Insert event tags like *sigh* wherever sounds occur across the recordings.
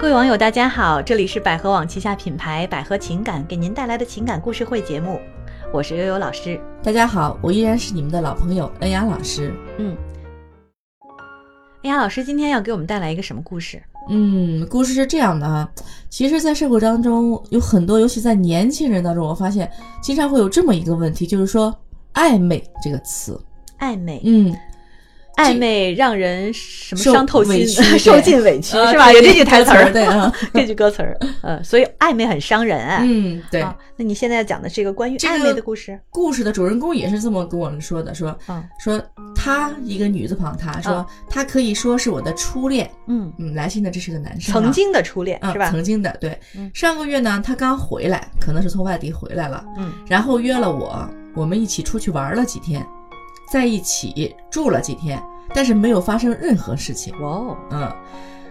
各位网友，大家好，这里是百合网旗下品牌百合情感给您带来的情感故事会节目，我是悠悠老师。大家好，我依然是你们的老朋友恩雅老师。嗯，恩雅老师今天要给我们带来一个什么故事？嗯，故事是这样的啊，其实，在社会当中有很多，尤其在年轻人当中，我发现经常会有这么一个问题，就是说暧昧这个词。暧昧，嗯，暧昧让人什么伤透心 *laughs* 受尽委屈呃是吧？有这句台词儿，对啊，这句 *laughs* 歌词儿，呃，所以暧昧很伤人啊。嗯，对。啊，那你现在讲的是一个关于暧昧的故事。故事的主人公也是这么跟我们说的，说嗯说她一个女字旁，她说嗯她可以说是我的初恋。嗯，嗯，来信的这是个男生啊，曾经的初恋啊是吧？曾经的，对嗯。上个月呢，他刚回来，可能是从外地回来了，嗯然后约了我，我们一起出去玩了几天，在一起住了几天，但是没有发生任何事情。哇哦，嗯，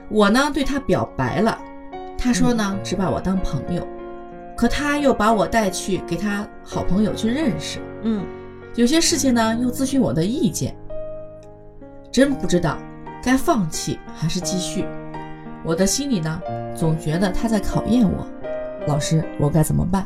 我呢对他表白了，他说呢只把我当朋友，可他又把我带去给他好朋友去认识，嗯有些事情呢又咨询我的意见，真不知道该放弃还是继续。我的心里呢总觉得他在考验我，老师，我该怎么办？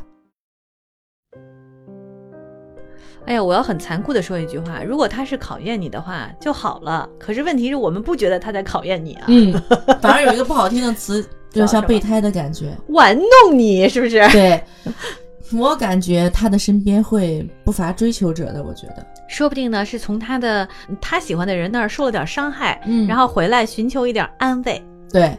哎呀，我要很残酷的说一句话，如果他是考验你的话就好了。可是问题是我们不觉得他在考验你啊，嗯，反而有一个不好听的词，*laughs* 就像备胎的感觉。玩弄你是不是？对，我感觉他的身边会不乏追求者的，我觉得。说不定呢是从他的他喜欢的人那儿受了点伤害，嗯然后回来寻求一点安慰，对，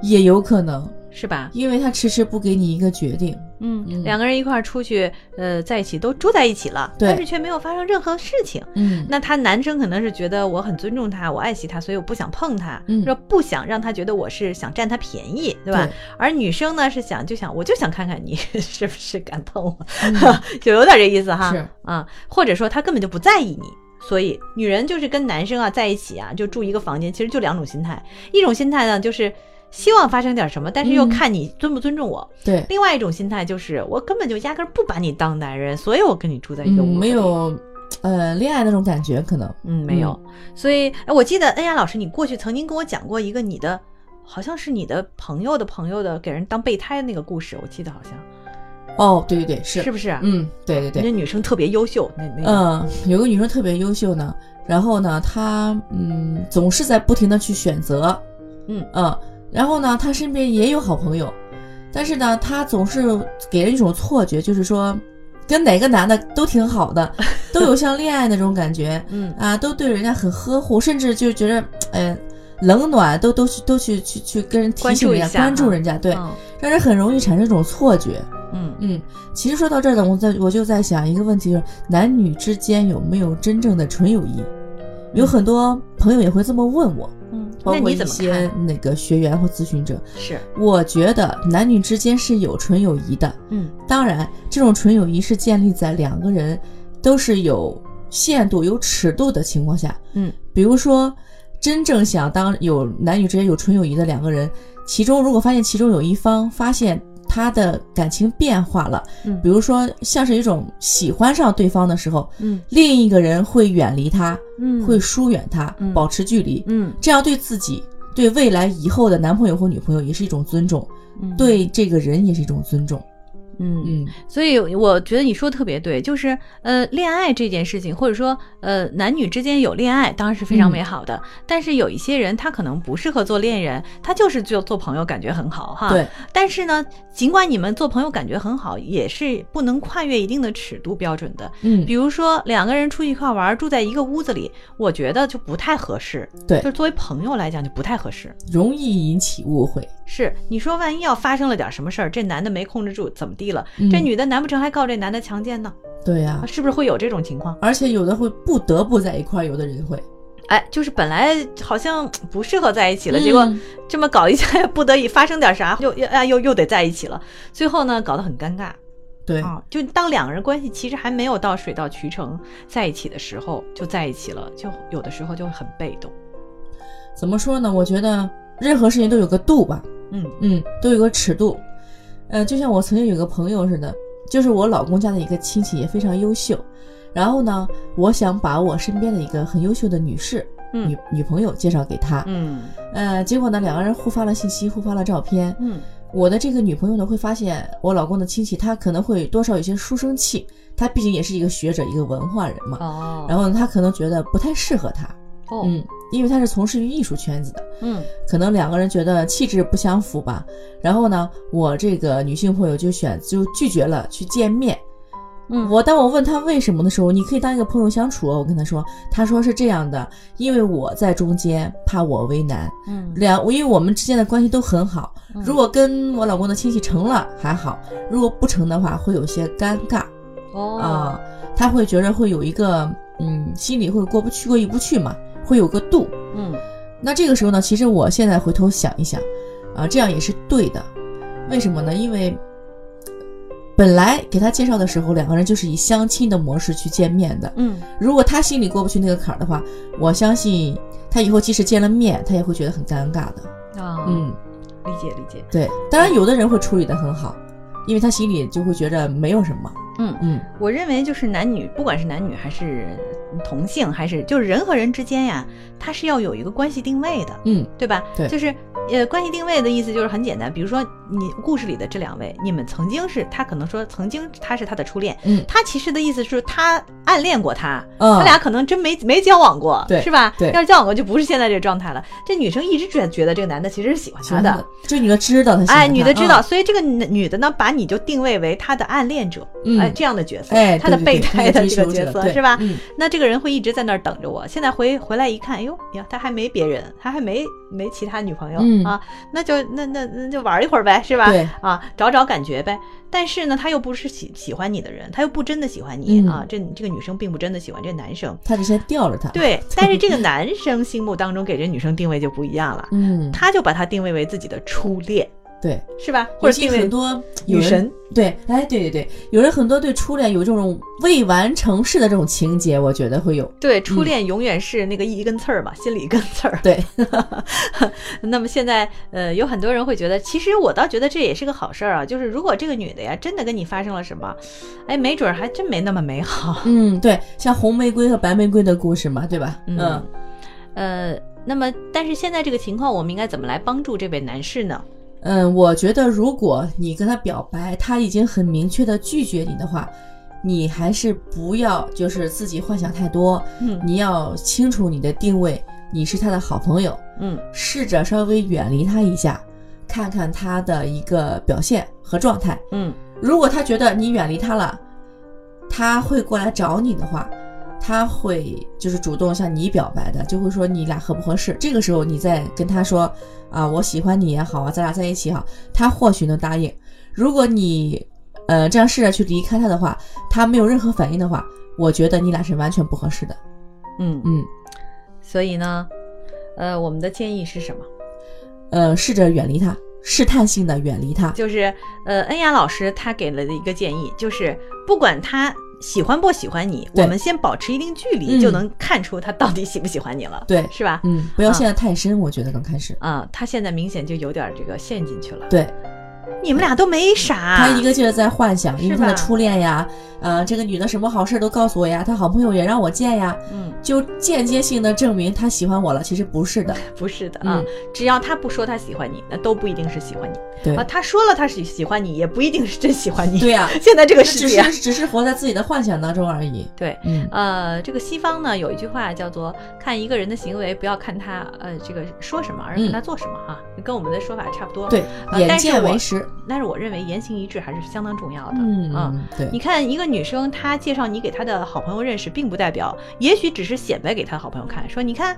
也有可能，是吧？因为他迟迟不给你一个决定。嗯，嗯两个人一块儿出去，呃，在一起都住在一起了，对但是却没有发生任何事情。嗯，那他男生可能是觉得我很尊重他，我爱惜他，所以我不想碰他，嗯说不想让他觉得我是想占他便宜，对吧？对而女生呢是想就想我就想看看你 *laughs* 是不是敢碰我，嗯 *laughs* 就有点这意思哈。是啊，或者说他根本就不在意你。所以，女人就是跟男生啊在一起啊，就住一个房间，其实就两种心态。一种心态呢，就是希望发生点什么，但是又嗯。看你尊不尊重我；对，另外一种心态就是我根本就压根儿不把你当男人，所以我跟你住在一个屋嗯，没有，呃，恋爱那种感觉，可能。嗯，没有。所以，哎，我记得恩雅老师，你过去曾经跟我讲过一个你的，好像是你的朋友的朋友的给人当备胎的那个故事，我记得好像。哦，对对对，是，是不是？嗯，对对对。那，女生特别优秀，那那个，嗯，有个女生特别优秀呢，然后呢，她嗯总是在不停的去选择，嗯。嗯，然后呢，她身边也有好朋友，但是呢，她总是给人一种错觉，就是说跟哪个男的都挺好的，*laughs* 都有像恋爱那种感觉，嗯。啊，都对人家很呵护，甚至就觉得，呃，冷暖都都去都去去去跟人提关醒人家，注一下关注人家，对，嗯。让人很容易产生一种错觉。嗯。嗯，其实说到这儿呢，我在我就在想一个问题，就是男女之间有没有真正的纯友谊？有很多朋友也会这么问我，嗯，包括一那你怎么些看？那个学员或咨询者。是，我觉得男女之间是有纯友谊的，嗯当然，这种纯友谊是建立在两个人都是有限度、有尺度的情况下。嗯比如说，真正想当有男女之间有纯友谊的两个人，其中如果发现其中有一方发现他的感情变化了，嗯。比如说像是一种喜欢上对方的时候，嗯。另一个人会远离他，嗯，会疏远他，嗯。保持距离，嗯。这样对自己、对未来以后的男朋友或女朋友也是一种尊重，嗯。对这个人也是一种尊重。嗯。嗯所以我觉得你说的特别对，就是呃，恋爱这件事情，或者说呃，男女之间有恋爱，当然是非常嗯美好的。但是有一些人他可能不适合做恋人，他就是就做朋友感觉很好哈。对。但是呢，尽管你们做朋友感觉很好，也是不能跨越一定的尺度标准的。嗯比，如说两个人出去一块玩，住在一个屋子里，我觉得就不太合适。对就是作为朋友来讲就不太合适。容易引起误会。是你说，万一要发生了点什么事儿，这男的没控制住，怎么地了？嗯这女的难不成还告这男的强奸呢？对呀、是不是会有这种情况？而且有的会不得不在一块儿，有的人会。哎，就是本来好像不适合在一起了，嗯结果这么搞一下，*laughs* 不得已发生点啥，又又啊又又得在一起了，最后呢搞得很尴尬对，啊！就当两个人关系其实还没有到水到渠成在一起的时候，就在一起了，就有的时候就会很被动。怎么说呢？我觉得任何事情都有个度吧，嗯嗯，都有个尺度。呃，就像我曾经有个朋友似的，就是我老公家的一个亲戚也非常优秀，然后呢，我想把我身边的一个很优秀的女士嗯女女朋友介绍给他，嗯呃，结果呢，两个人互发了信息，互发了照片。嗯我的这个女朋友呢，会发现我老公的亲戚，他可能会多少有些书生气，他毕竟也是一个学者，一个文化人嘛。哦，然后呢，他可能觉得不太适合他，哦嗯，因为他是从事于艺术圈子的，嗯可能两个人觉得气质不相符吧。然后呢，我这个女性朋友就选就拒绝了去见面。嗯我当我问他为什么的时候，你可以当一个朋友相处哦。我跟他说，他说是这样的，因为我在中间，怕我为难。嗯两，因为我们之间的关系都很好，嗯如果跟我老公的亲戚成了还好，如果不成的话，会有些尴尬哦啊、他会觉得会有一个嗯，心里会过不去、过意不去嘛，会有个度。嗯那这个时候呢，其实我现在回头想一想，啊，这样也是对的。为什么呢？因为本来给他介绍的时候，两个人就是以相亲的模式去见面的。嗯如果他心里过不去那个坎儿的话，我相信他以后即使见了面，他也会觉得很尴尬的。啊嗯，理解理解对。当然，有的人会处理得很好，因为他心里就会觉得没有什么。嗯。嗯我认为就是男女，不管是男女还是同性，还是就是人和人之间呀，它是要有一个关系定位的，嗯对吧？对就是呃，关系定位的意思就是很简单，比如说你故事里的这两位，你们曾经是他可能说曾经他是他的初恋，嗯他其实的意思是他暗恋过他，嗯他俩可能真没没交往过，对是吧？对要是交往过就不是现在这个状态了。这女生一直觉得觉得这个男的其实是喜欢她的。这女的知道他喜欢哎，女的知道，嗯所以这个女女的呢，把你就定位为她的暗恋者，嗯哎，这样的角色，哎，她的备胎的这个角色是吧？嗯那这个人会一直在那儿等着我。现在回回来一看，哎呦呀，他还没别人，他还没没其他女朋友、嗯啊，那就那那那就玩一会儿呗，是吧？对啊，找找感觉呗。但是呢，他又不是喜喜欢你的人，他又不真的喜欢你、嗯啊。这这个女生并不真的喜欢这个男生，他只是吊着他。，对。但是这个 *laughs* 男生心目当中给这女生定位就不一样了，嗯，他就把她定位为自己的初恋，对，是吧？或者定位很多女神，对，哎，对对对，有人很多对初恋有这种未完成式的这种情节，我觉得会有。对，初恋永远是那个一根刺儿嘛，心里一根刺儿。对，*laughs* 那么现在，呃，有很多人会觉得，其实我倒觉得这也是个好事儿啊。就是如果这个女的呀，真的跟你发生了什么，哎，没准儿还真没那么美好。嗯，对，像红玫瑰和白玫瑰的故事嘛，对吧？嗯，呃，那么但是现在这个情况，我们应该怎么来帮助这位男士呢？嗯，我觉得如果你跟他表白，他已经很明确的拒绝你的话，你还是不要就是自己幻想太多，嗯。你要清楚你的定位，你是他的好朋友，嗯。试着稍微远离他一下，看看他的一个表现和状态。嗯。如果他觉得你远离他了，他会过来找你的话，他会就是主动向你表白的，就会说你俩合不合适。这个时候你再跟他说啊，我喜欢你也好啊，咱俩在一起好，他或许能答应。如果你呃这样试着去离开他的话，他没有任何反应的话，我觉得你俩是完全不合适的。嗯，嗯，所以呢，呃，我们的建议是什么？呃，试着远离他，试探性的远离他。就是呃，恩雅老师他给了的一个建议，就是不管他喜欢不喜欢你，我们先保持一定距离，嗯就能看出他到底喜不喜欢你了，对是吧？嗯，不要陷得太深，我觉得刚开始。啊，他现在明显就有点这个陷进去了。对你们俩都没傻，他一个劲儿在幻想，因为他的初恋呀，呃，这个女的什么好事都告诉我呀，他好朋友也让我见呀，嗯，就间接性的证明他喜欢我了，其实不是的。不是的啊，嗯只要他不说他喜欢你，那都不一定是喜欢你对啊。他说了他是喜欢你，也不一定是真喜欢你。对呀、*laughs* 现在这个只世界只，是只是活在自己的幻想当中而已。对。嗯，呃，这个西方呢有一句话叫做“看一个人的行为，不要看他呃这个说什么，而是看他做什么”哈，跟我们的说法差不多。嗯对，呃眼见为实。但是我认为言行一致还是相当重要的。嗯啊，对你看一个女生，她介绍你给她的好朋友认识，并不代表，也许只是显摆给她的好朋友看，说你看，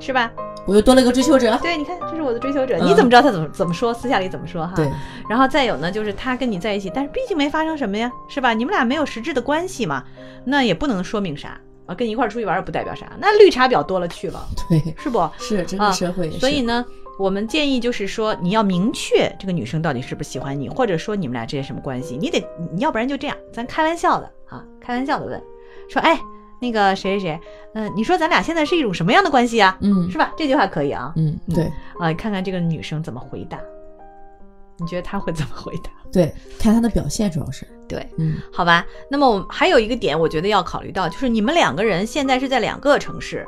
是吧？我又多了一个追求者。对，你看，这是我的追求者，嗯你怎么知道他怎么怎么说？私下里怎么说哈？对，然后再有呢，就是他跟你在一起，但是毕竟没发生什么呀，是吧？你们俩没有实质的关系嘛，那也不能说明啥啊。跟你一块儿出去玩儿也不代表啥，那绿茶婊多了去了，对，是不？是这啊个社会。所以呢，我们建议就是说，你要明确这个女生到底是不是喜欢你，或者说你们俩之间什么关系，你得，你要不然就这样，咱开玩笑的啊，开玩笑的问，说，哎，那个谁谁谁，嗯、你说咱俩现在是一种什么样的关系啊？嗯是吧？这句话可以啊，嗯，对啊，你看看这个女生怎么回答，你觉得她会怎么回答？对，看他的表现主要是。对，嗯好吧。那么我们还有一个点，我觉得要考虑到，就是你们两个人现在是在两个城市，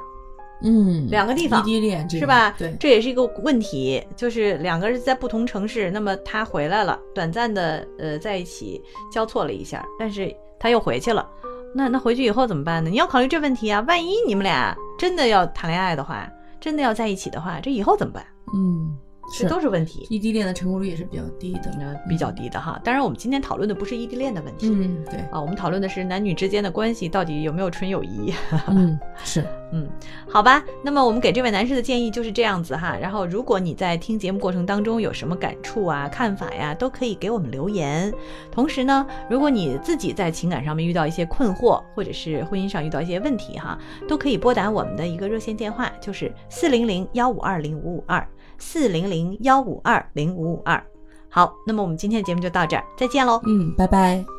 嗯，两个地方异地恋是吧？对，这也是一个问题，就是两个人在不同城市，那么他回来了，短暂的呃在一起交错了一下，但是他又回去了，那那回去以后怎么办呢？你要考虑这问题啊，万一你们俩真的要谈恋爱的话，真的要在一起的话，这以后怎么办？嗯，这都是问题。异地恋的成功率也是比较低的，呃，比较低的哈。当然，我们今天讨论的不是异地恋的问题，嗯，对，啊，我们讨论的是男女之间的关系到底有没有纯友谊。嗯，*laughs* 是，嗯，好吧。那么我们给这位男士的建议就是这样子哈。然后，如果你在听节目过程当中有什么感触啊、看法呀，都可以给我们留言。同时呢，如果你自己在情感上面遇到一些困惑，或者是婚姻上遇到一些问题哈，都可以拨打我们的一个热线电话，就是四零零幺五二零五五二四零零幺五二零五五二。好，那么我们今天的节目就到这儿，再见喽。嗯，拜拜。